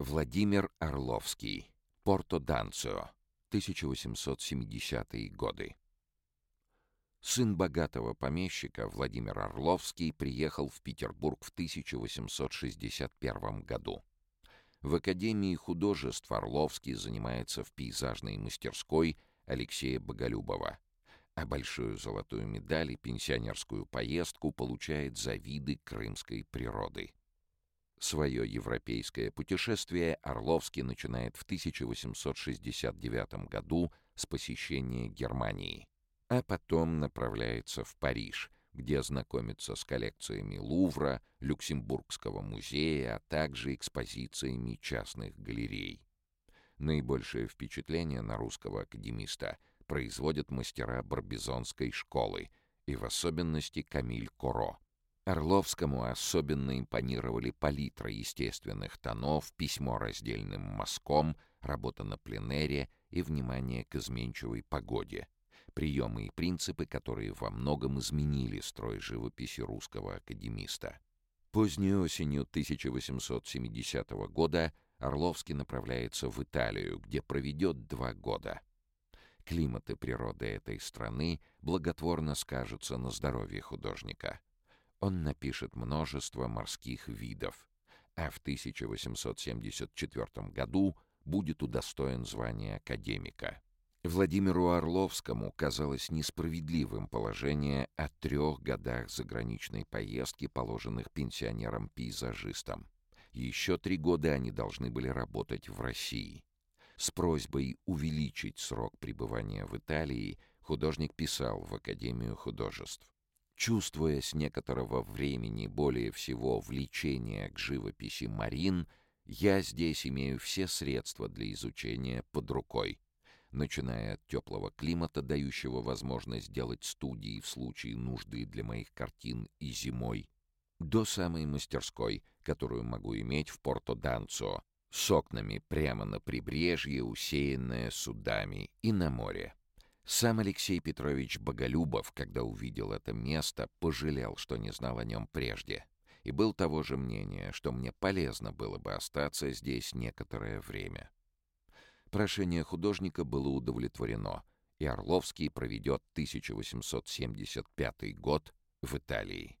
Владимир Орловский. Порто-Данцио. 1870-е годы. Сын богатого помещика Владимир Орловский приехал в Петербург в 1861 году. В Академии художеств Орловский занимается в пейзажной мастерской Алексея Боголюбова, а большую золотую медаль и пенсионерскую поездку получает за виды крымской природы. Свое европейское путешествие Орловский начинает в 1869 году с посещения Германии, а потом направляется в Париж, где знакомится с коллекциями Лувра, Люксембургского музея, а также экспозициями частных галерей. Наибольшее впечатление на русского академиста производят мастера Барбизонской школы и в особенности Камиль Коро — Орловскому особенно импонировали палитра естественных тонов, письмо раздельным мазком, работа на пленэре и внимание к изменчивой погоде. Приемы и принципы, которые во многом изменили строй живописи русского академиста. Поздней осенью 1870 года Орловский направляется в Италию, где проведет два года. Климат и природа этой страны благотворно скажутся на здоровье художника — он напишет множество морских видов, а в 1874 году будет удостоен звания академика. Владимиру Орловскому казалось несправедливым положение о трех годах заграничной поездки, положенных пенсионерам-пейзажистам. Еще три года они должны были работать в России. С просьбой увеличить срок пребывания в Италии художник писал в Академию художеств. Чувствуя с некоторого времени более всего влечение к живописи Марин, я здесь имею все средства для изучения под рукой, начиная от теплого климата, дающего возможность делать студии в случае нужды для моих картин и зимой, до самой мастерской, которую могу иметь в Порто-Данцо, с окнами прямо на прибрежье, усеянное судами, и на море. Сам Алексей Петрович Боголюбов, когда увидел это место, пожалел, что не знал о нем прежде, и был того же мнения, что мне полезно было бы остаться здесь некоторое время. Прошение художника было удовлетворено, и Орловский проведет 1875 год в Италии.